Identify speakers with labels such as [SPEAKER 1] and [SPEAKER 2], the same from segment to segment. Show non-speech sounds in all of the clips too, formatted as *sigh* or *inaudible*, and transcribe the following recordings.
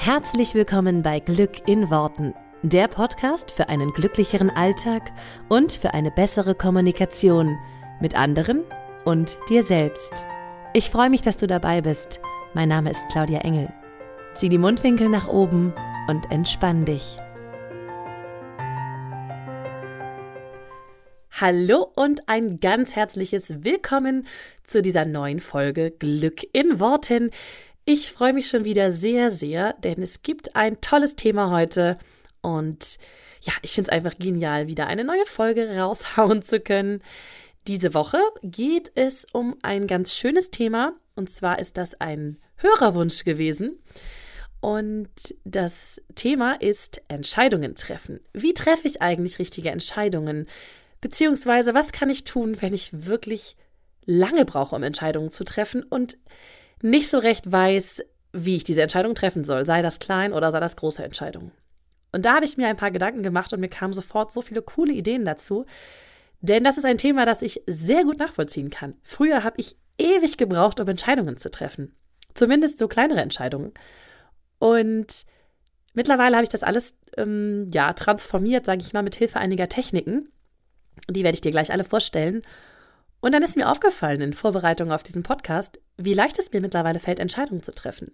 [SPEAKER 1] Herzlich willkommen bei Glück in Worten, der Podcast für einen glücklicheren Alltag und für eine bessere Kommunikation mit anderen und dir selbst. Ich freue mich, dass du dabei bist. Mein Name ist Claudia Engel. Zieh die Mundwinkel nach oben und entspann dich. Hallo und ein ganz herzliches Willkommen zu dieser neuen Folge Glück in Worten. Ich freue mich schon wieder sehr, sehr, denn es gibt ein tolles Thema heute und ja, ich finde es einfach genial, wieder eine neue Folge raushauen zu können. Diese Woche geht es um ein ganz schönes Thema und zwar ist das ein Hörerwunsch gewesen. Und das Thema ist Entscheidungen treffen. Wie treffe ich eigentlich richtige Entscheidungen? Beziehungsweise, was kann ich tun, wenn ich wirklich lange brauche, um Entscheidungen zu treffen und nicht so recht weiß, wie ich diese Entscheidung treffen soll, sei das klein oder sei das große Entscheidung. Und da habe ich mir ein paar Gedanken gemacht und mir kamen sofort so viele coole Ideen dazu, denn das ist ein Thema, das ich sehr gut nachvollziehen kann. Früher habe ich ewig gebraucht, um Entscheidungen zu treffen. Zumindest so kleinere Entscheidungen. Und mittlerweile habe ich das alles ähm, ja transformiert, sage ich mal, mit Hilfe einiger Techniken. Die werde ich dir gleich alle vorstellen. Und dann ist mir aufgefallen in Vorbereitung auf diesen Podcast, wie leicht es mir mittlerweile fällt, Entscheidungen zu treffen.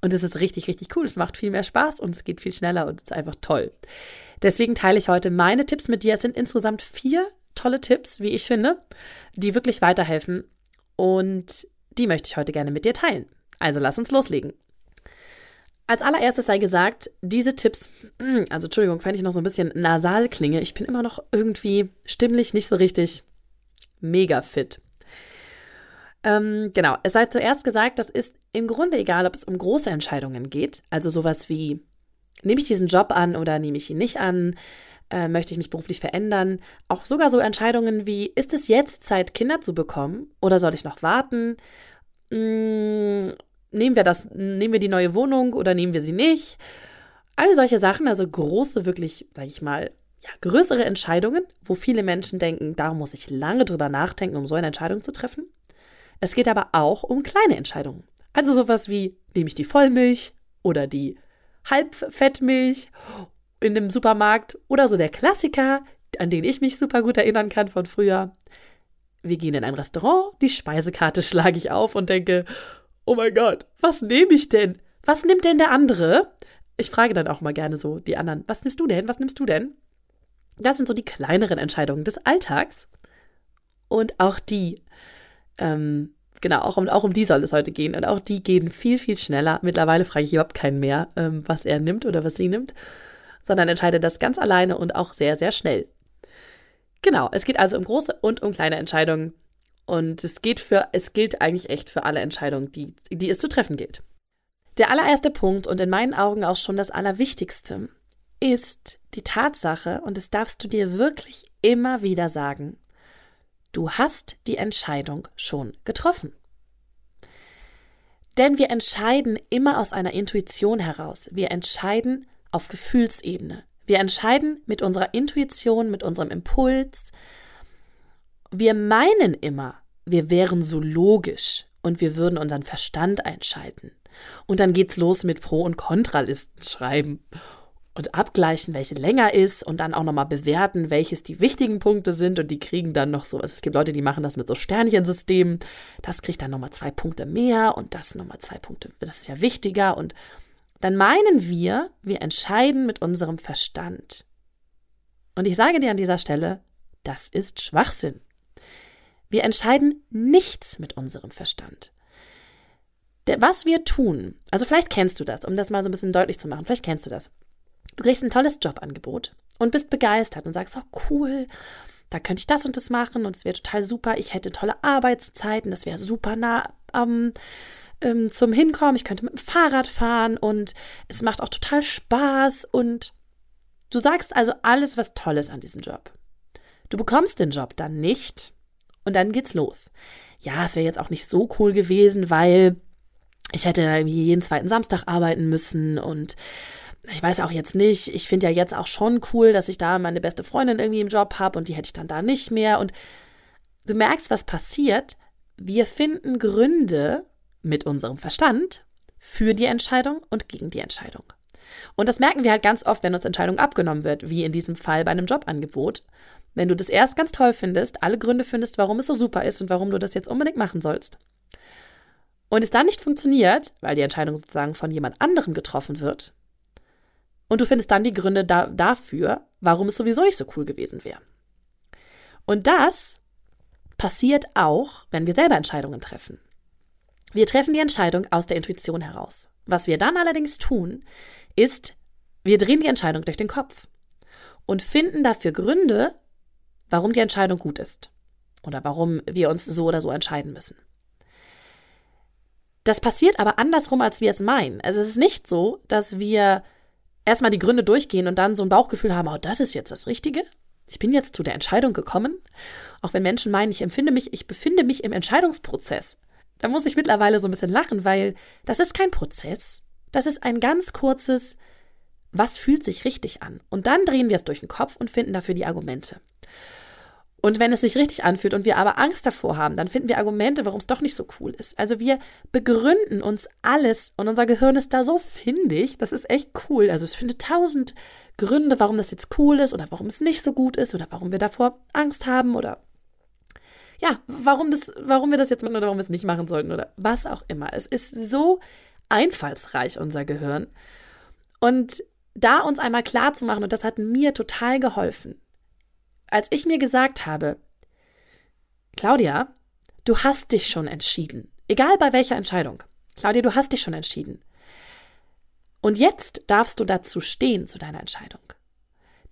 [SPEAKER 1] Und es ist richtig, richtig cool. Es macht viel mehr Spaß und es geht viel schneller und es ist einfach toll. Deswegen teile ich heute meine Tipps mit dir. Es sind insgesamt vier tolle Tipps, wie ich finde, die wirklich weiterhelfen. Und die möchte ich heute gerne mit dir teilen. Also lass uns loslegen. Als allererstes sei gesagt, diese Tipps, hm, also Entschuldigung, wenn ich noch so ein bisschen nasal klinge, ich bin immer noch irgendwie stimmlich nicht so richtig mega fit. Ähm, genau, es sei zuerst gesagt, das ist im Grunde egal, ob es um große Entscheidungen geht, also sowas wie, nehme ich diesen Job an oder nehme ich ihn nicht an, äh, möchte ich mich beruflich verändern, auch sogar so Entscheidungen wie, ist es jetzt Zeit, Kinder zu bekommen oder soll ich noch warten? Hm, nehmen wir das, nehmen wir die neue Wohnung oder nehmen wir sie nicht? All solche Sachen, also große, wirklich, sage ich mal, ja, größere Entscheidungen, wo viele Menschen denken, da muss ich lange drüber nachdenken, um so eine Entscheidung zu treffen. Es geht aber auch um kleine Entscheidungen. Also sowas wie, nehme ich die Vollmilch oder die Halbfettmilch in dem Supermarkt oder so der Klassiker, an den ich mich super gut erinnern kann von früher. Wir gehen in ein Restaurant, die Speisekarte *laughs* schlage ich auf und denke, oh mein Gott, was nehme ich denn? Was nimmt denn der andere? Ich frage dann auch mal gerne so die anderen, was nimmst du denn? Was nimmst du denn? Das sind so die kleineren Entscheidungen des Alltags. Und auch die, ähm, genau, auch um, auch um die soll es heute gehen. Und auch die gehen viel, viel schneller. Mittlerweile frage ich überhaupt keinen mehr, ähm, was er nimmt oder was sie nimmt, sondern entscheide das ganz alleine und auch sehr, sehr schnell. Genau, es geht also um große und um kleine Entscheidungen. Und es geht für, es gilt eigentlich echt für alle Entscheidungen, die, die es zu treffen gilt. Der allererste Punkt und in meinen Augen auch schon das Allerwichtigste ist die Tatsache, und das darfst du dir wirklich immer wieder sagen, du hast die Entscheidung schon getroffen. Denn wir entscheiden immer aus einer Intuition heraus. Wir entscheiden auf Gefühlsebene. Wir entscheiden mit unserer Intuition, mit unserem Impuls. Wir meinen immer, wir wären so logisch und wir würden unseren Verstand einschalten. Und dann geht's los mit Pro- und Kontralisten schreiben und abgleichen, welche länger ist und dann auch nochmal bewerten, welches die wichtigen Punkte sind und die kriegen dann noch so, also es gibt Leute, die machen das mit so Sternchensystemen, das kriegt dann nochmal zwei Punkte mehr und das nochmal zwei Punkte, das ist ja wichtiger und dann meinen wir, wir entscheiden mit unserem Verstand. Und ich sage dir an dieser Stelle, das ist Schwachsinn. Wir entscheiden nichts mit unserem Verstand. Was wir tun, also vielleicht kennst du das, um das mal so ein bisschen deutlich zu machen, vielleicht kennst du das. Du kriegst ein tolles Jobangebot und bist begeistert und sagst, oh cool, da könnte ich das und das machen und es wäre total super. Ich hätte tolle Arbeitszeiten, das wäre super nah ähm, zum Hinkommen. Ich könnte mit dem Fahrrad fahren und es macht auch total Spaß und du sagst also alles, was toll ist an diesem Job. Du bekommst den Job dann nicht und dann geht's los. Ja, es wäre jetzt auch nicht so cool gewesen, weil ich hätte jeden zweiten Samstag arbeiten müssen und ich weiß auch jetzt nicht, ich finde ja jetzt auch schon cool, dass ich da meine beste Freundin irgendwie im Job habe und die hätte ich dann da nicht mehr. Und du merkst, was passiert. Wir finden Gründe mit unserem Verstand, für die Entscheidung und gegen die Entscheidung. Und das merken wir halt ganz oft, wenn uns Entscheidung abgenommen wird, wie in diesem Fall bei einem Jobangebot. Wenn du das erst ganz toll findest, alle Gründe findest, warum es so super ist und warum du das jetzt unbedingt machen sollst. Und es dann nicht funktioniert, weil die Entscheidung sozusagen von jemand anderem getroffen wird. Und du findest dann die Gründe da, dafür, warum es sowieso nicht so cool gewesen wäre. Und das passiert auch, wenn wir selber Entscheidungen treffen. Wir treffen die Entscheidung aus der Intuition heraus. Was wir dann allerdings tun, ist, wir drehen die Entscheidung durch den Kopf und finden dafür Gründe, warum die Entscheidung gut ist oder warum wir uns so oder so entscheiden müssen. Das passiert aber andersrum, als wir es meinen. Also es ist nicht so, dass wir erstmal die Gründe durchgehen und dann so ein Bauchgefühl haben, oh, das ist jetzt das Richtige. Ich bin jetzt zu der Entscheidung gekommen. Auch wenn Menschen meinen, ich empfinde mich, ich befinde mich im Entscheidungsprozess. Da muss ich mittlerweile so ein bisschen lachen, weil das ist kein Prozess. Das ist ein ganz kurzes, was fühlt sich richtig an? Und dann drehen wir es durch den Kopf und finden dafür die Argumente. Und wenn es sich richtig anfühlt und wir aber Angst davor haben, dann finden wir Argumente, warum es doch nicht so cool ist. Also wir begründen uns alles und unser Gehirn ist da so findig, das ist echt cool. Also es findet tausend Gründe, warum das jetzt cool ist oder warum es nicht so gut ist oder warum wir davor Angst haben oder ja, warum, das, warum wir das jetzt machen oder warum wir es nicht machen sollten oder was auch immer. Es ist so einfallsreich, unser Gehirn. Und da uns einmal klar zu machen, und das hat mir total geholfen, als ich mir gesagt habe, Claudia, du hast dich schon entschieden, egal bei welcher Entscheidung. Claudia, du hast dich schon entschieden. Und jetzt darfst du dazu stehen, zu deiner Entscheidung.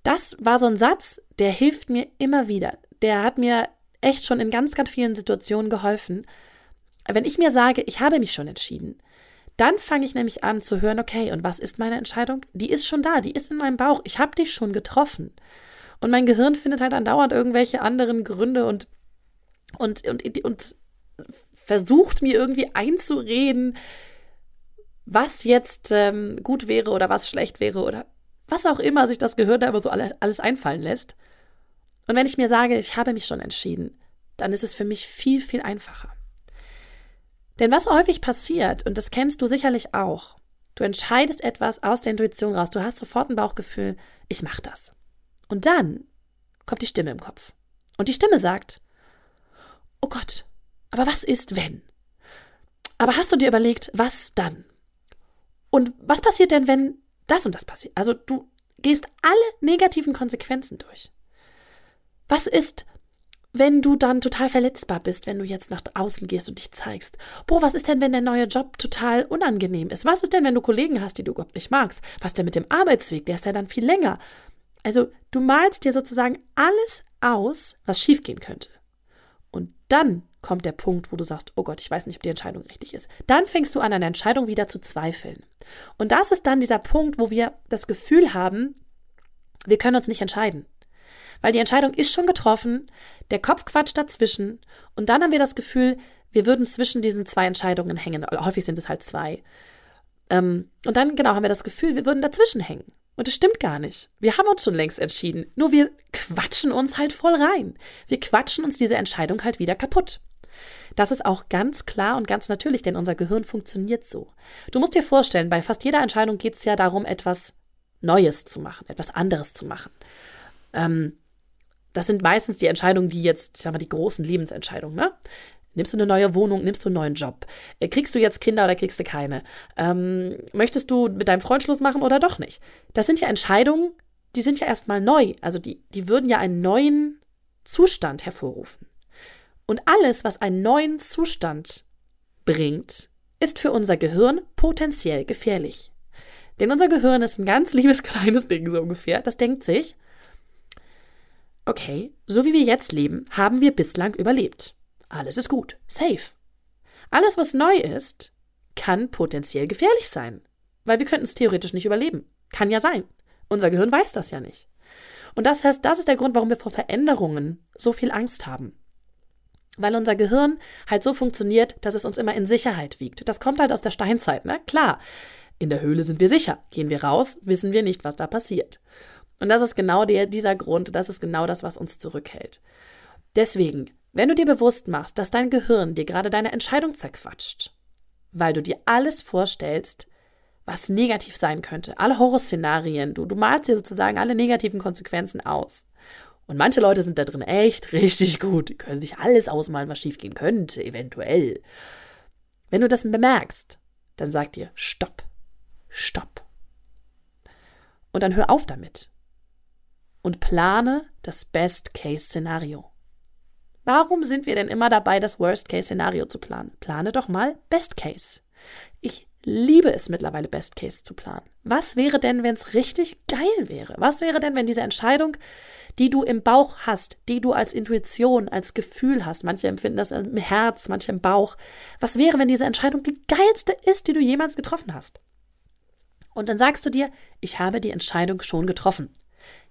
[SPEAKER 1] Das war so ein Satz, der hilft mir immer wieder. Der hat mir echt schon in ganz, ganz vielen Situationen geholfen. Wenn ich mir sage, ich habe mich schon entschieden, dann fange ich nämlich an zu hören, okay, und was ist meine Entscheidung? Die ist schon da, die ist in meinem Bauch. Ich habe dich schon getroffen. Und mein Gehirn findet halt andauernd irgendwelche anderen Gründe und, und, und, und versucht mir irgendwie einzureden, was jetzt ähm, gut wäre oder was schlecht wäre oder was auch immer sich das Gehirn da immer so alles, einfallen lässt. Und wenn ich mir sage, ich habe mich schon entschieden, dann ist es für mich viel, viel einfacher. Denn was häufig passiert, und das kennst du sicherlich auch, du entscheidest etwas aus der Intuition raus, du hast sofort ein Bauchgefühl, ich mache das. Und dann kommt die Stimme im Kopf. Und die Stimme sagt, oh Gott, aber was ist, wenn? Aber hast du dir überlegt, was dann? Und was passiert denn, wenn das und das passiert? Also du gehst alle negativen Konsequenzen durch. Was ist, wenn du dann total verletzbar bist, wenn du jetzt nach außen gehst und dich zeigst? Boah, was ist denn, wenn der neue Job total unangenehm ist? Was ist denn, wenn du Kollegen hast, die du überhaupt nicht magst? Was denn mit dem Arbeitsweg? Der ist ja dann viel länger. Also du malst dir sozusagen alles aus, was schiefgehen könnte. Und dann kommt der Punkt, wo du sagst, oh Gott, ich weiß nicht, ob die Entscheidung richtig ist. Dann fängst du an, an der Entscheidung wieder zu zweifeln. Und das ist dann dieser Punkt, wo wir das Gefühl haben, wir können uns nicht entscheiden. Weil die Entscheidung ist schon getroffen, der Kopf quatscht dazwischen und dann haben wir das Gefühl, wir würden zwischen diesen zwei Entscheidungen hängen. Häufig sind es halt zwei. Ähm, und dann, genau, haben wir das Gefühl, wir würden dazwischen hängen. Und es stimmt gar nicht. Wir haben uns schon längst entschieden. Nur wir quatschen uns halt voll rein. Wir quatschen uns diese Entscheidung halt wieder kaputt. Das ist auch ganz klar und ganz natürlich, denn unser Gehirn funktioniert so. Du musst dir vorstellen, bei fast jeder Entscheidung geht es ja darum, etwas Neues zu machen, etwas anderes zu machen. Ähm, das sind meistens die Entscheidungen, die jetzt, ich sag mal, die großen Lebensentscheidungen, ne? Nimmst du eine neue Wohnung, nimmst du einen neuen Job? Äh, kriegst du jetzt Kinder oder kriegst du keine? Ähm, möchtest du mit deinem Freund Schluss machen oder doch nicht? Das sind ja Entscheidungen, die sind ja erstmal neu. Also die, die würden ja einen neuen Zustand hervorrufen. Und alles, was einen neuen Zustand bringt, ist für unser Gehirn potenziell gefährlich. Denn unser Gehirn ist ein ganz *laughs* liebes kleines Ding so ungefähr. Das denkt sich, okay, so wie wir jetzt leben, haben wir bislang überlebt. Alles ist gut, safe. Alles, was neu ist, kann potenziell gefährlich sein, weil wir könnten es theoretisch nicht überleben. Kann ja sein. Unser Gehirn weiß das ja nicht. Und das heißt, das ist der Grund, warum wir vor Veränderungen so viel Angst haben. Weil unser Gehirn halt so funktioniert, dass es uns immer in Sicherheit wiegt. Das kommt halt aus der Steinzeit, ne? Klar. In der Höhle sind wir sicher. Gehen wir raus, wissen wir nicht, was da passiert. Und das ist genau der, dieser Grund, das ist genau das, was uns zurückhält. Deswegen, wenn du dir bewusst machst, dass dein Gehirn dir gerade deine Entscheidung zerquatscht, weil du dir alles vorstellst, was negativ sein könnte. Alle Horrorszenarien. Du, du malst dir sozusagen alle negativen Konsequenzen aus. Und manche Leute sind da drin echt *laughs* richtig gut. Die können sich alles ausmalen, was schiefgehen könnte, eventuell. Wenn du das bemerkst, dann sag dir Stopp. Stopp. Und dann hör auf damit. Und plane das Best-Case-Szenario. Warum sind wir denn immer dabei, das Worst-Case-Szenario zu planen? Plane doch mal Best-Case. Ich liebe es mittlerweile, Best-Case zu planen. Was wäre denn, wenn es richtig geil wäre? Was wäre denn, wenn diese Entscheidung, die du im Bauch hast, die du als Intuition, als Gefühl hast, manche empfinden das im Herz, manche im Bauch, was wäre, wenn diese Entscheidung die geilste ist, die du jemals getroffen hast? Und dann sagst du dir, ich habe die Entscheidung schon getroffen.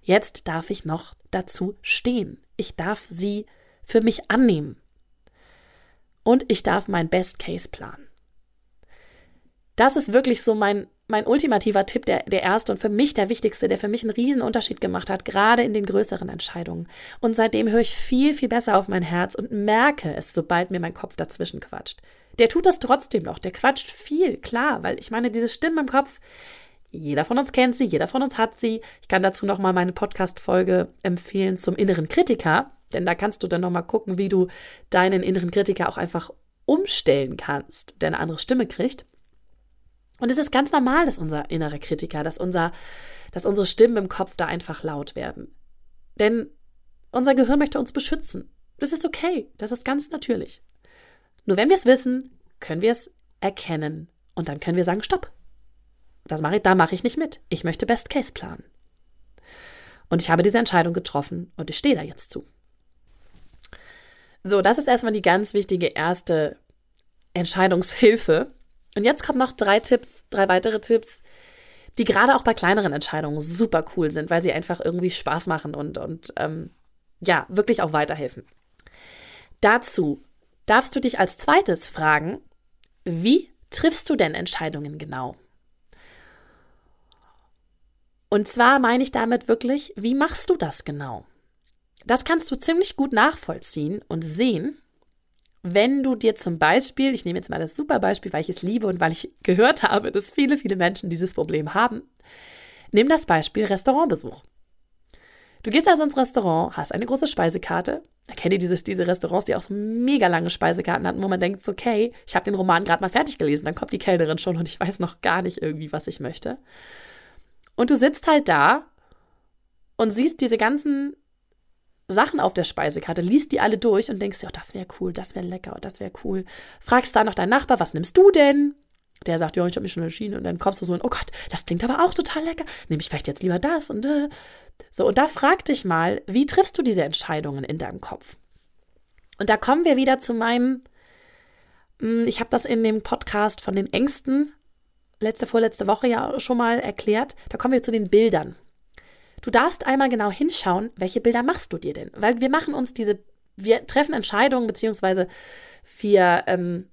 [SPEAKER 1] Jetzt darf ich noch dazu stehen. Ich darf sie für mich annehmen. Und ich darf mein Best Case planen. Das ist wirklich so mein, mein ultimativer Tipp, der, der erste und für mich der wichtigste, der für mich einen riesen Unterschied gemacht hat, gerade in den größeren Entscheidungen. Und seitdem höre ich viel, viel besser auf mein Herz und merke es, sobald mir mein Kopf dazwischen quatscht. Der tut das trotzdem noch, der quatscht viel, klar, weil ich meine, diese Stimmen im Kopf, jeder von uns kennt sie, jeder von uns hat sie. Ich kann dazu nochmal meine Podcast-Folge empfehlen zum inneren Kritiker, denn da kannst du dann nochmal gucken, wie du deinen inneren Kritiker auch einfach umstellen kannst, der eine andere Stimme kriegt. Und es ist ganz normal, dass unser innerer Kritiker, dass, unser, dass unsere Stimmen im Kopf da einfach laut werden. Denn unser Gehirn möchte uns beschützen. Das ist okay, das ist ganz natürlich. Nur wenn wir es wissen, können wir es erkennen und dann können wir sagen, stopp. Das mache ich, da mache ich nicht mit. Ich möchte Best Case planen. Und ich habe diese Entscheidung getroffen und ich stehe da jetzt zu. So, das ist erstmal die ganz wichtige erste Entscheidungshilfe, und jetzt kommen noch drei Tipps, drei weitere Tipps, die gerade auch bei kleineren Entscheidungen super cool sind, weil sie einfach irgendwie Spaß machen und, und ähm, ja, wirklich auch weiterhelfen. Dazu darfst du dich als zweites fragen, wie triffst du denn Entscheidungen genau? Und zwar meine ich damit wirklich, wie machst du das genau? Das kannst du ziemlich gut nachvollziehen und sehen, wenn du dir zum Beispiel, ich nehme jetzt mal das super Beispiel, weil ich es liebe und weil ich gehört habe, dass viele, viele Menschen dieses Problem haben, nimm das Beispiel Restaurantbesuch. Du gehst also ins Restaurant, hast eine große Speisekarte. Erkenne dieses, diese Restaurants, die auch so mega lange Speisekarten hatten, wo man denkt, okay, ich habe den Roman gerade mal fertig gelesen, dann kommt die Kellnerin schon und ich weiß noch gar nicht irgendwie, was ich möchte. Und du sitzt halt da und siehst diese ganzen Sachen auf der Speisekarte, liest die alle durch und denkst dir, oh, das wäre cool, das wäre lecker, das wäre cool. Fragst dann noch deinen Nachbar, was nimmst du denn? Der sagt, ja, ich habe mich schon entschieden. Und dann kommst du so in, oh Gott, das klingt aber auch total lecker. Nehme ich vielleicht jetzt lieber das und äh. so. Und da frag dich mal, wie triffst du diese Entscheidungen in deinem Kopf? Und da kommen wir wieder zu meinem, hm, ich habe das in dem Podcast von den Ängsten letzte, vorletzte Woche ja schon mal erklärt. Da kommen wir zu den Bildern. Du darfst einmal genau hinschauen, welche Bilder machst du dir denn? Weil wir machen uns diese, wir treffen Entscheidungen, beziehungsweise wir, ähm,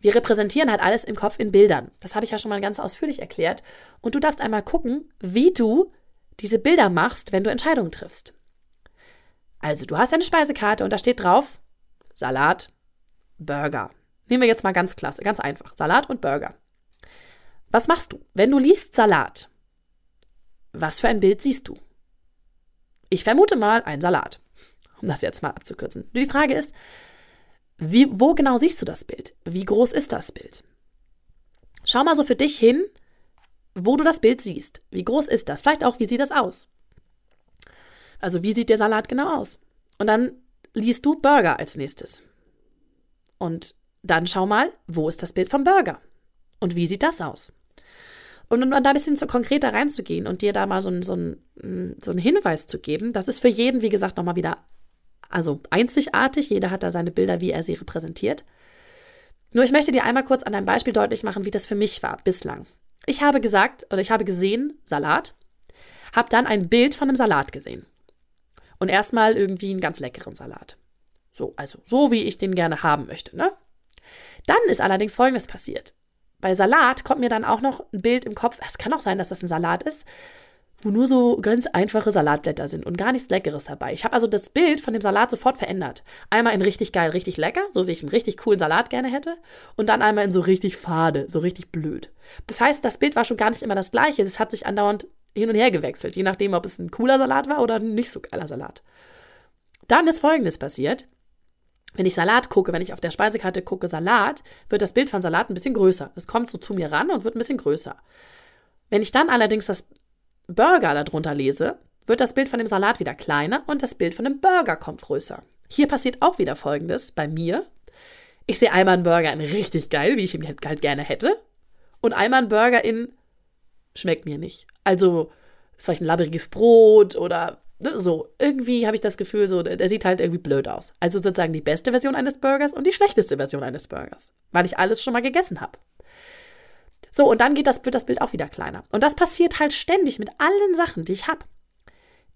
[SPEAKER 1] wir repräsentieren halt alles im Kopf in Bildern. Das habe ich ja schon mal ganz ausführlich erklärt. Und du darfst einmal gucken, wie du diese Bilder machst, wenn du Entscheidungen triffst. Also, du hast eine Speisekarte und da steht drauf Salat, Burger. Nehmen wir jetzt mal ganz klasse, ganz einfach. Salat und Burger. Was machst du? Wenn du liest Salat, was für ein Bild siehst du? Ich vermute mal ein Salat, um das jetzt mal abzukürzen. Die Frage ist, wie, wo genau siehst du das Bild? Wie groß ist das Bild? Schau mal so für dich hin, wo du das Bild siehst. Wie groß ist das? Vielleicht auch, wie sieht das aus? Also, wie sieht der Salat genau aus? Und dann liest du Burger als nächstes. Und dann schau mal, wo ist das Bild vom Burger? Und wie sieht das aus? Und um da ein bisschen so konkreter reinzugehen und dir da mal so, so, ein, so einen Hinweis zu geben, das ist für jeden, wie gesagt, nochmal wieder also einzigartig. Jeder hat da seine Bilder, wie er sie repräsentiert. Nur ich möchte dir einmal kurz an einem Beispiel deutlich machen, wie das für mich war bislang. Ich habe gesagt oder ich habe gesehen Salat, habe dann ein Bild von einem Salat gesehen. Und erstmal irgendwie einen ganz leckeren Salat. So, also so wie ich den gerne haben möchte, ne? Dann ist allerdings Folgendes passiert. Bei Salat kommt mir dann auch noch ein Bild im Kopf. Es kann auch sein, dass das ein Salat ist, wo nur so ganz einfache Salatblätter sind und gar nichts Leckeres dabei. Ich habe also das Bild von dem Salat sofort verändert. Einmal in richtig geil, richtig lecker, so wie ich einen richtig coolen Salat gerne hätte, und dann einmal in so richtig fade, so richtig blöd. Das heißt, das Bild war schon gar nicht immer das gleiche. Es hat sich andauernd hin und her gewechselt, je nachdem, ob es ein cooler Salat war oder ein nicht so geiler Salat. Dann ist Folgendes passiert. Wenn ich Salat gucke, wenn ich auf der Speisekarte gucke Salat, wird das Bild von Salat ein bisschen größer. Es kommt so zu mir ran und wird ein bisschen größer. Wenn ich dann allerdings das Burger darunter lese, wird das Bild von dem Salat wieder kleiner und das Bild von dem Burger kommt größer. Hier passiert auch wieder Folgendes bei mir. Ich sehe einmal einen Burger in richtig geil, wie ich ihn halt, gerne hätte, und einmal einen Burger in schmeckt mir nicht. Also ist vielleicht ein labberiges Brot oder ne, so. Irgendwie habe ich das Gefühl, so, der sieht halt irgendwie blöd aus. Also sozusagen die beste Version eines Burgers und die schlechteste Version eines Burgers, weil ich alles schon mal gegessen habe. So, und dann geht das, wird das Bild auch wieder kleiner. Und das passiert halt ständig mit allen Sachen, die ich habe.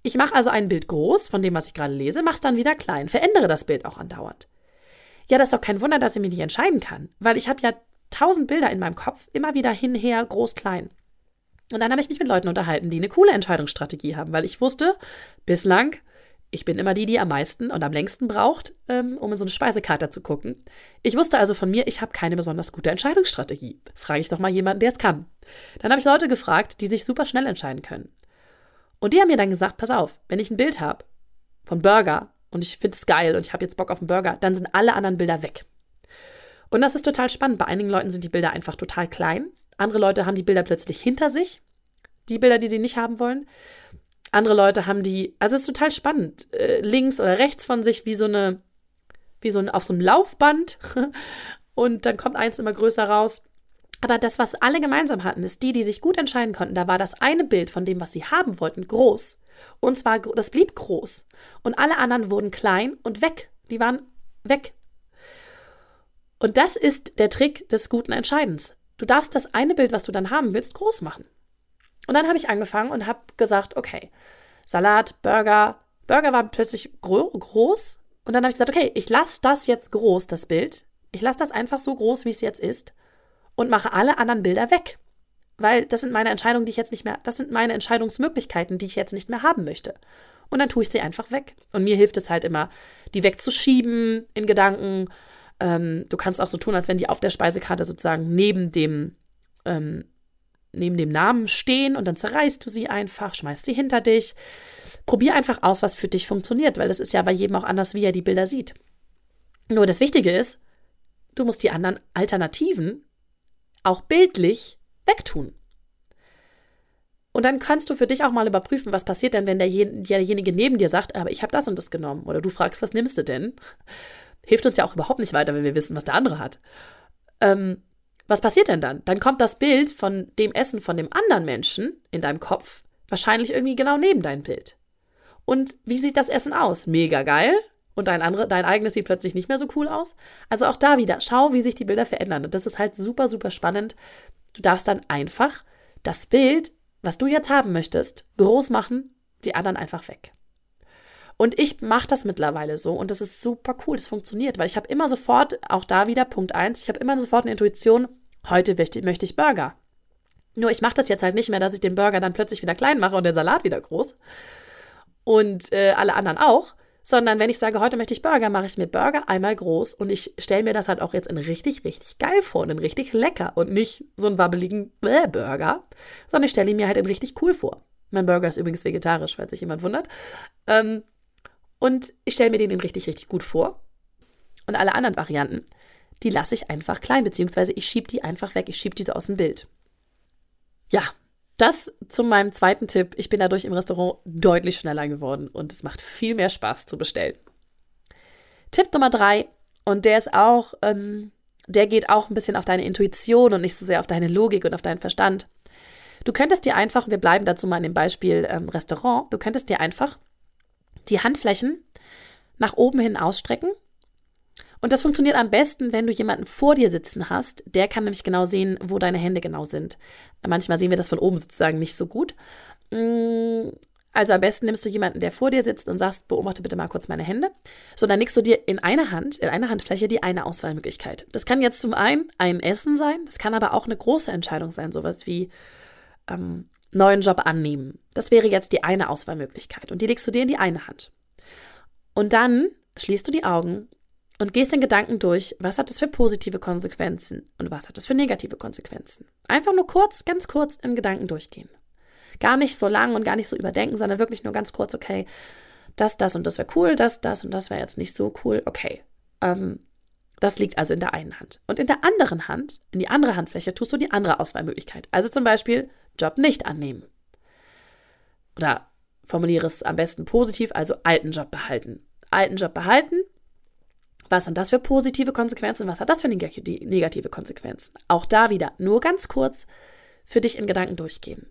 [SPEAKER 1] Ich mache also ein Bild groß von dem, was ich gerade lese, mache es dann wieder klein, verändere das Bild auch andauernd. Ja, das ist doch kein Wunder, dass ich mich nicht entscheiden kann, weil ich habe ja tausend Bilder in meinem Kopf, immer wieder hinher, groß, klein. Und dann habe ich mich mit Leuten unterhalten, die eine coole Entscheidungsstrategie haben, weil ich wusste, bislang ich bin immer die, die am meisten und am längsten braucht, ähm, um in so eine Speisekarte zu gucken. Ich wusste also von mir, ich habe keine besonders gute Entscheidungsstrategie. Frage ich doch mal jemanden, der es kann. Dann habe ich Leute gefragt, die sich super schnell entscheiden können. Und die haben mir dann gesagt, pass auf, wenn ich ein Bild habe von Burger und ich finde es geil und ich habe jetzt Bock auf einen Burger, dann sind alle anderen Bilder weg. Und das ist total spannend. Bei einigen Leuten sind die Bilder einfach total klein. Andere Leute haben die Bilder plötzlich hinter sich. Die Bilder, die sie nicht haben wollen. Andere Leute haben die, also es ist total spannend, äh, links oder rechts von sich wie so eine, wie so ein, auf so einem Laufband *laughs* und dann kommt eins immer größer raus. Aber das, was alle gemeinsam hatten, ist die, die sich gut entscheiden konnten. Da war das eine Bild von dem, was sie haben wollten, groß. Und zwar, das blieb groß. Und alle anderen wurden klein und weg. Die waren weg. Und das ist der Trick des guten Entscheidens. Du darfst das eine Bild, was du dann haben willst, groß machen. Und dann habe ich angefangen und habe gesagt, okay, Salat, Burger. Burger war plötzlich gro groß. Und dann habe ich gesagt, okay, ich lasse das jetzt groß, das Bild. Ich lasse das einfach so groß, wie es jetzt ist. Und mache alle anderen Bilder weg. Weil das sind meine Entscheidungen, die ich jetzt nicht mehr, das sind meine Entscheidungsmöglichkeiten, die ich jetzt nicht mehr haben möchte. Und dann tue ich sie einfach weg. Und mir hilft es halt immer, die wegzuschieben in Gedanken. Ähm, du kannst auch so tun, als wenn die auf der Speisekarte sozusagen neben dem ähm, neben dem Namen stehen und dann zerreißt du sie einfach, schmeißt sie hinter dich. Probier einfach aus, was für dich funktioniert, weil das ist ja bei jedem auch anders, wie er die Bilder sieht. Nur das Wichtige ist, du musst die anderen Alternativen auch bildlich wegtun. Und dann kannst du für dich auch mal überprüfen, was passiert denn, wenn derjenige neben dir sagt, aber ich habe das und das genommen. Oder du fragst, was nimmst du denn? Hilft uns ja auch überhaupt nicht weiter, wenn wir wissen, was der andere hat. Ähm, was passiert denn dann? Dann kommt das Bild von dem Essen von dem anderen Menschen in deinem Kopf wahrscheinlich irgendwie genau neben dein Bild. Und wie sieht das Essen aus? Mega geil. Und dein, andere, dein eigenes sieht plötzlich nicht mehr so cool aus. Also auch da wieder, schau, wie sich die Bilder verändern. Und das ist halt super, super spannend. Du darfst dann einfach das Bild, was du jetzt haben möchtest, groß machen, die anderen einfach weg. Und ich mache das mittlerweile so und das ist super cool, es funktioniert, weil ich habe immer sofort, auch da wieder Punkt 1, ich habe immer sofort eine Intuition, heute möchte ich Burger. Nur ich mache das jetzt halt nicht mehr, dass ich den Burger dann plötzlich wieder klein mache und den Salat wieder groß und äh, alle anderen auch, sondern wenn ich sage, heute möchte ich Burger, mache ich mir Burger einmal groß und ich stelle mir das halt auch jetzt in richtig, richtig geil vor und in richtig lecker und nicht so einen wabbeligen Bläh Burger, sondern ich stelle ihn mir halt in richtig cool vor. Mein Burger ist übrigens vegetarisch, falls sich jemand wundert. Ähm, und ich stelle mir den richtig, richtig gut vor. Und alle anderen Varianten, die lasse ich einfach klein, beziehungsweise ich schiebe die einfach weg. Ich schiebe die so aus dem Bild. Ja, das zu meinem zweiten Tipp. Ich bin dadurch im Restaurant deutlich schneller geworden und es macht viel mehr Spaß zu bestellen. Tipp Nummer drei, und der ist auch, ähm, der geht auch ein bisschen auf deine Intuition und nicht so sehr auf deine Logik und auf deinen Verstand. Du könntest dir einfach, wir bleiben dazu mal in dem Beispiel ähm, Restaurant, du könntest dir einfach die Handflächen nach oben hin ausstrecken. Und das funktioniert am besten, wenn du jemanden vor dir sitzen hast. Der kann nämlich genau sehen, wo deine Hände genau sind. Manchmal sehen wir das von oben sozusagen nicht so gut. Mm, also am besten nimmst du jemanden, der vor dir sitzt und sagst, beobachte bitte mal kurz meine Hände. So, dann nickst du dir in einer Hand, in einer Handfläche die eine Auswahlmöglichkeit. Das kann jetzt zum einen ein Essen sein, das kann aber auch eine große Entscheidung sein, sowas wie ähm, neuen Job annehmen. Das wäre jetzt die eine Auswahlmöglichkeit und die legst du dir in die eine Hand. Und dann schließt du die Augen und gehst in Gedanken durch, was hat das für positive Konsequenzen und was hat das für negative Konsequenzen. Einfach nur kurz, ganz kurz in Gedanken durchgehen. Gar nicht so lang und gar nicht so überdenken, sondern wirklich nur ganz kurz, okay, das, das und das wäre cool, das, das und das wäre jetzt nicht so cool. Okay, ähm, das liegt also in der einen Hand. Und in der anderen Hand, in die andere Handfläche, tust du die andere Auswahlmöglichkeit. Also zum Beispiel Job nicht annehmen. Oder formuliere es am besten positiv, also alten Job behalten. Alten Job behalten. Was sind das für positive Konsequenzen? Was hat das für negative Konsequenzen? Auch da wieder nur ganz kurz für dich in Gedanken durchgehen.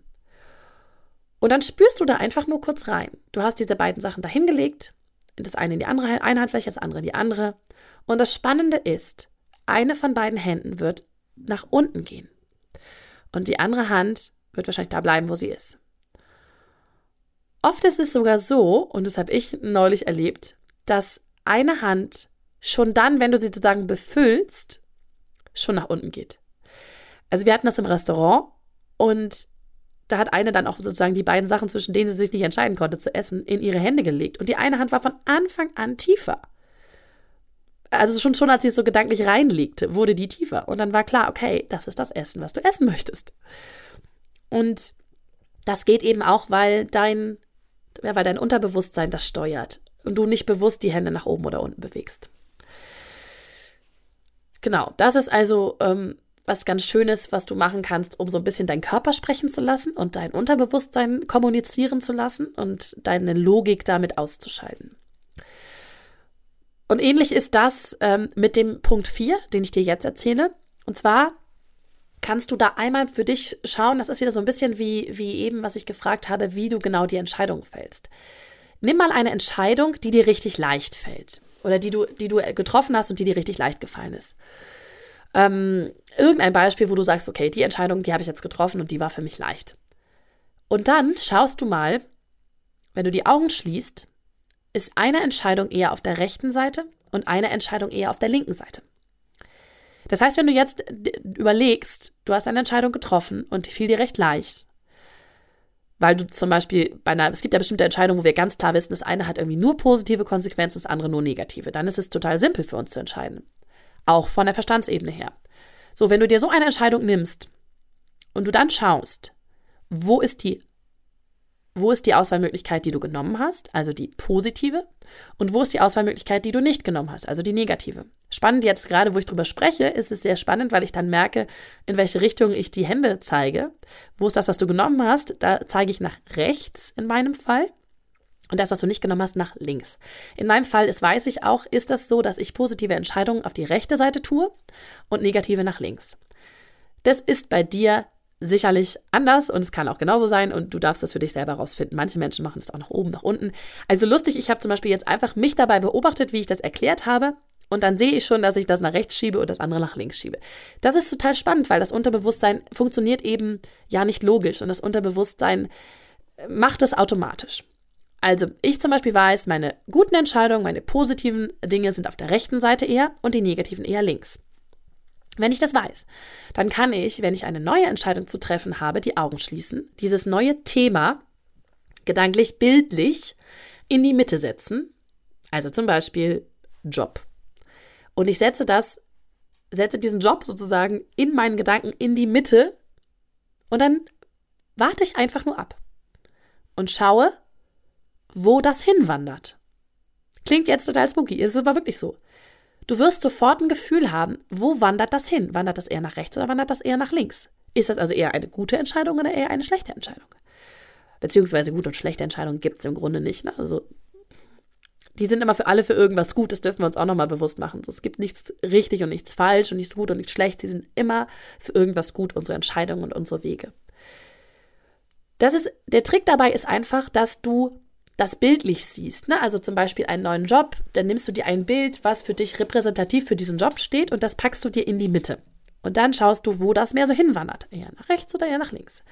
[SPEAKER 1] Und dann spürst du da einfach nur kurz rein. Du hast diese beiden Sachen dahingelegt, das eine in die andere eine Handfläche, das andere in die andere. Und das Spannende ist, eine von beiden Händen wird nach unten gehen. Und die andere Hand wird wahrscheinlich da bleiben, wo sie ist. Oft ist es sogar so, und das habe ich neulich erlebt, dass eine Hand schon dann, wenn du sie sozusagen befüllst, schon nach unten geht. Also wir hatten das im Restaurant und da hat eine dann auch sozusagen die beiden Sachen, zwischen denen sie sich nicht entscheiden konnte zu essen, in ihre Hände gelegt. Und die eine Hand war von Anfang an tiefer. Also schon, schon als sie es so gedanklich reinlegte, wurde die tiefer. Und dann war klar, okay, das ist das Essen, was du essen möchtest. Und das geht eben auch, weil dein, ja, weil dein Unterbewusstsein das steuert und du nicht bewusst die Hände nach oben oder unten bewegst. Genau, das ist also ähm, was ganz Schönes, was du machen kannst, um so ein bisschen deinen Körper sprechen zu lassen und dein Unterbewusstsein kommunizieren zu lassen und deine Logik damit auszuschalten. Und ähnlich ist das ähm, mit dem Punkt 4, den ich dir jetzt erzähle. Und zwar kannst du da einmal für dich schauen, das ist wieder so ein bisschen wie, wie eben, was ich gefragt habe, wie du genau die Entscheidung fällst. Nimm mal eine Entscheidung, die dir richtig leicht fällt oder die du, die du getroffen hast und die dir richtig leicht gefallen ist. Ähm, irgendein Beispiel, wo du sagst, okay, die Entscheidung, die habe ich jetzt getroffen und die war für mich leicht. Und dann schaust du mal, wenn du die Augen schließt, ist eine Entscheidung eher auf der rechten Seite und eine Entscheidung eher auf der linken Seite. Das heißt, wenn du jetzt überlegst, du hast eine Entscheidung getroffen und die fiel dir recht leicht, weil du zum Beispiel bei einer, es gibt ja bestimmte Entscheidungen, wo wir ganz klar wissen, das eine hat irgendwie nur positive Konsequenzen, das andere nur negative. Dann ist es total simpel für uns zu entscheiden. Auch von der Verstandsebene her. So, wenn du dir so eine Entscheidung nimmst und du dann schaust, wo ist die, wo ist die Auswahlmöglichkeit, die du genommen hast, also die positive, und wo ist die Auswahlmöglichkeit, die du nicht genommen hast, also die negative. Spannend jetzt gerade, wo ich drüber spreche, ist es sehr spannend, weil ich dann merke, in welche Richtung ich die Hände zeige. Wo ist das, was du genommen hast? Da zeige ich nach rechts in meinem Fall und das, was du nicht genommen hast, nach links. In meinem Fall ist, weiß ich auch, ist das so, dass ich positive Entscheidungen auf die rechte Seite tue und negative nach links. Das ist bei dir sicherlich anders und es kann auch genauso sein und du darfst das für dich selber rausfinden. Manche Menschen machen das auch nach oben, nach unten. Also lustig, ich habe zum Beispiel jetzt einfach mich dabei beobachtet, wie ich das erklärt habe und dann sehe ich schon, dass ich das nach rechts schiebe und das andere nach links schiebe. Das ist total spannend, weil das Unterbewusstsein funktioniert eben ja nicht logisch und das Unterbewusstsein macht es automatisch. Also ich zum Beispiel weiß, meine guten Entscheidungen, meine positiven Dinge sind auf der rechten Seite eher und die negativen eher links. Wenn ich das weiß, dann kann ich, wenn ich eine neue Entscheidung zu treffen habe, die Augen schließen, dieses neue Thema gedanklich, bildlich in die Mitte setzen. Also zum Beispiel Job. Und ich setze das, setze diesen Job sozusagen in meinen Gedanken in die Mitte und dann warte ich einfach nur ab und schaue, wo das hinwandert. Klingt jetzt total spooky, ist aber wirklich so. Du wirst sofort ein Gefühl haben, wo wandert das hin? Wandert das eher nach rechts oder wandert das eher nach links? Ist das also eher eine gute Entscheidung oder eher eine schlechte Entscheidung? Beziehungsweise gute und schlechte Entscheidungen gibt es im Grunde nicht. Ne? Also, die sind immer für alle für irgendwas gut, das dürfen wir uns auch nochmal bewusst machen. Es gibt nichts richtig und nichts falsch und nichts gut und nichts schlecht. Sie sind immer für irgendwas gut, unsere Entscheidungen und unsere Wege. Das ist, der Trick dabei ist einfach, dass du das bildlich siehst. Ne? Also zum Beispiel einen neuen Job, dann nimmst du dir ein Bild, was für dich repräsentativ für diesen Job steht und das packst du dir in die Mitte. Und dann schaust du, wo das mehr so hinwandert. Eher nach rechts oder eher nach links.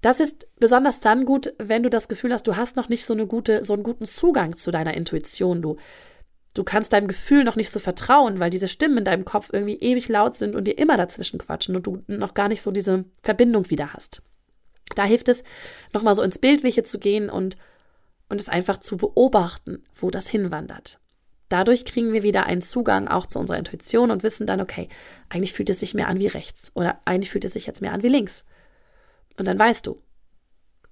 [SPEAKER 1] Das ist besonders dann gut, wenn du das Gefühl hast, du hast noch nicht so, eine gute, so einen guten Zugang zu deiner Intuition. Du, du kannst deinem Gefühl noch nicht so vertrauen, weil diese Stimmen in deinem Kopf irgendwie ewig laut sind und dir immer dazwischen quatschen und du noch gar nicht so diese Verbindung wieder hast. Da hilft es, nochmal so ins Bildliche zu gehen und, und es einfach zu beobachten, wo das hinwandert. Dadurch kriegen wir wieder einen Zugang auch zu unserer Intuition und wissen dann, okay, eigentlich fühlt es sich mehr an wie rechts oder eigentlich fühlt es sich jetzt mehr an wie links. Und dann weißt du,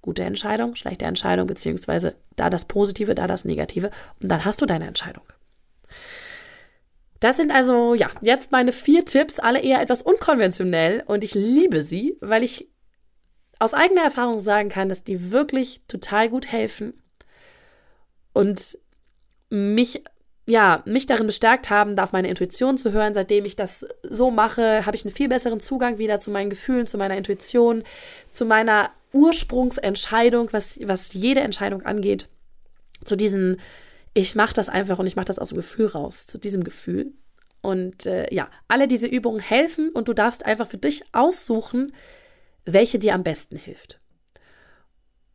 [SPEAKER 1] gute Entscheidung, schlechte Entscheidung, beziehungsweise da das Positive, da das Negative. Und dann hast du deine Entscheidung. Das sind also, ja, jetzt meine vier Tipps, alle eher etwas unkonventionell und ich liebe sie, weil ich aus eigener Erfahrung sagen kann, dass die wirklich total gut helfen und mich ja, mich darin bestärkt haben, da auf meine Intuition zu hören. Seitdem ich das so mache, habe ich einen viel besseren Zugang wieder zu meinen Gefühlen, zu meiner Intuition, zu meiner Ursprungsentscheidung, was, was jede Entscheidung angeht. Zu diesem, ich mache das einfach und ich mache das aus dem Gefühl raus, zu diesem Gefühl. Und äh, ja, alle diese Übungen helfen und du darfst einfach für dich aussuchen, welche dir am besten hilft.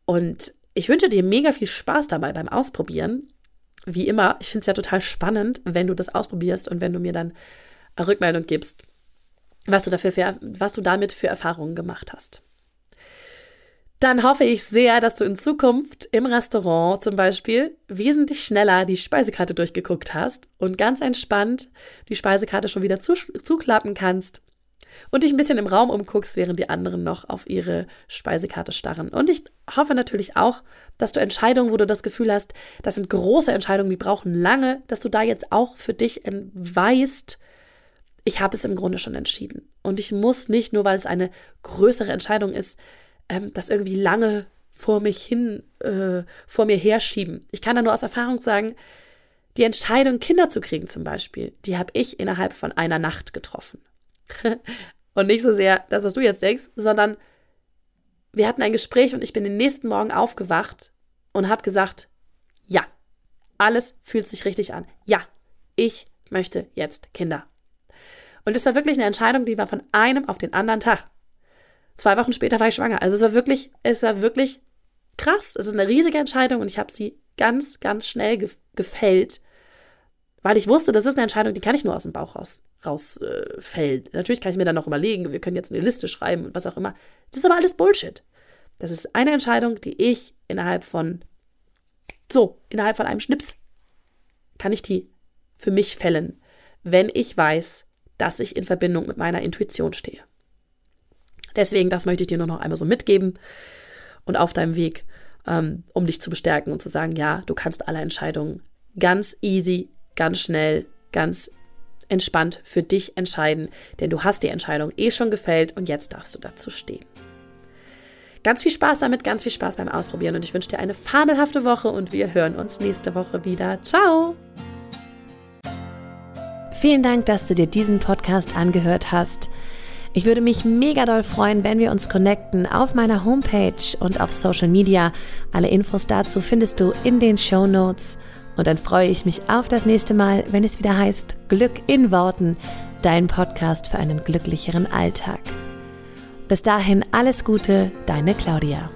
[SPEAKER 1] Und ich wünsche dir mega viel Spaß dabei beim Ausprobieren wie immer, ich finde es ja total spannend, wenn du das ausprobierst und wenn du mir dann Rückmeldung gibst, was du, dafür für, was du damit für Erfahrungen gemacht hast. Dann hoffe ich sehr, dass du in Zukunft im Restaurant zum Beispiel wesentlich schneller die Speisekarte durchgeguckt hast und ganz entspannt die Speisekarte schon wieder zuklappen kannst und dich ein bisschen im Raum umguckst, während die anderen noch auf ihre Speisekarte starren. Und ich hoffe natürlich auch, dass du Entscheidungen, wo du das Gefühl hast, das sind große Entscheidungen, die brauchen lange, dass du da jetzt auch für dich weißt, ich habe es im Grunde schon entschieden. Und ich muss nicht, nur weil es eine größere Entscheidung ist, ähm, das irgendwie lange vor mich hin, äh, vor mir herschieben. Ich kann da nur aus Erfahrung sagen, die Entscheidung, Kinder zu kriegen zum Beispiel, die habe ich innerhalb von einer Nacht getroffen. Und nicht so sehr das, was du jetzt denkst, sondern wir hatten ein Gespräch und ich bin den nächsten Morgen aufgewacht und habe gesagt, ja, alles fühlt sich richtig an. Ja, ich möchte jetzt Kinder. Und es war wirklich eine Entscheidung, die war von einem auf den anderen Tag. Zwei Wochen später war ich schwanger. Also es war wirklich, es war wirklich krass. Es ist eine riesige Entscheidung und ich habe sie ganz, ganz schnell ge gefällt weil ich wusste, das ist eine Entscheidung, die kann ich nur aus dem Bauch raus rausfällen. Äh, Natürlich kann ich mir dann noch überlegen, wir können jetzt eine Liste schreiben und was auch immer. Das ist aber alles Bullshit. Das ist eine Entscheidung, die ich innerhalb von so, innerhalb von einem Schnips kann ich die für mich fällen, wenn ich weiß, dass ich in Verbindung mit meiner Intuition stehe. Deswegen, das möchte ich dir nur noch einmal so mitgeben und auf deinem Weg, ähm, um dich zu bestärken und zu sagen, ja, du kannst alle Entscheidungen ganz easy ganz schnell, ganz entspannt für dich entscheiden, denn du hast die Entscheidung eh schon gefällt und jetzt darfst du dazu stehen. Ganz viel Spaß damit, ganz viel Spaß beim Ausprobieren und ich wünsche dir eine fabelhafte Woche und wir hören uns nächste Woche wieder. Ciao!
[SPEAKER 2] Vielen Dank, dass du dir diesen Podcast angehört hast. Ich würde mich mega doll freuen, wenn wir uns connecten auf meiner Homepage und auf Social Media. Alle Infos dazu findest du in den Show Notes. Und dann freue ich mich auf das nächste Mal, wenn es wieder heißt Glück in Worten, dein Podcast für einen glücklicheren Alltag. Bis dahin alles Gute, deine Claudia.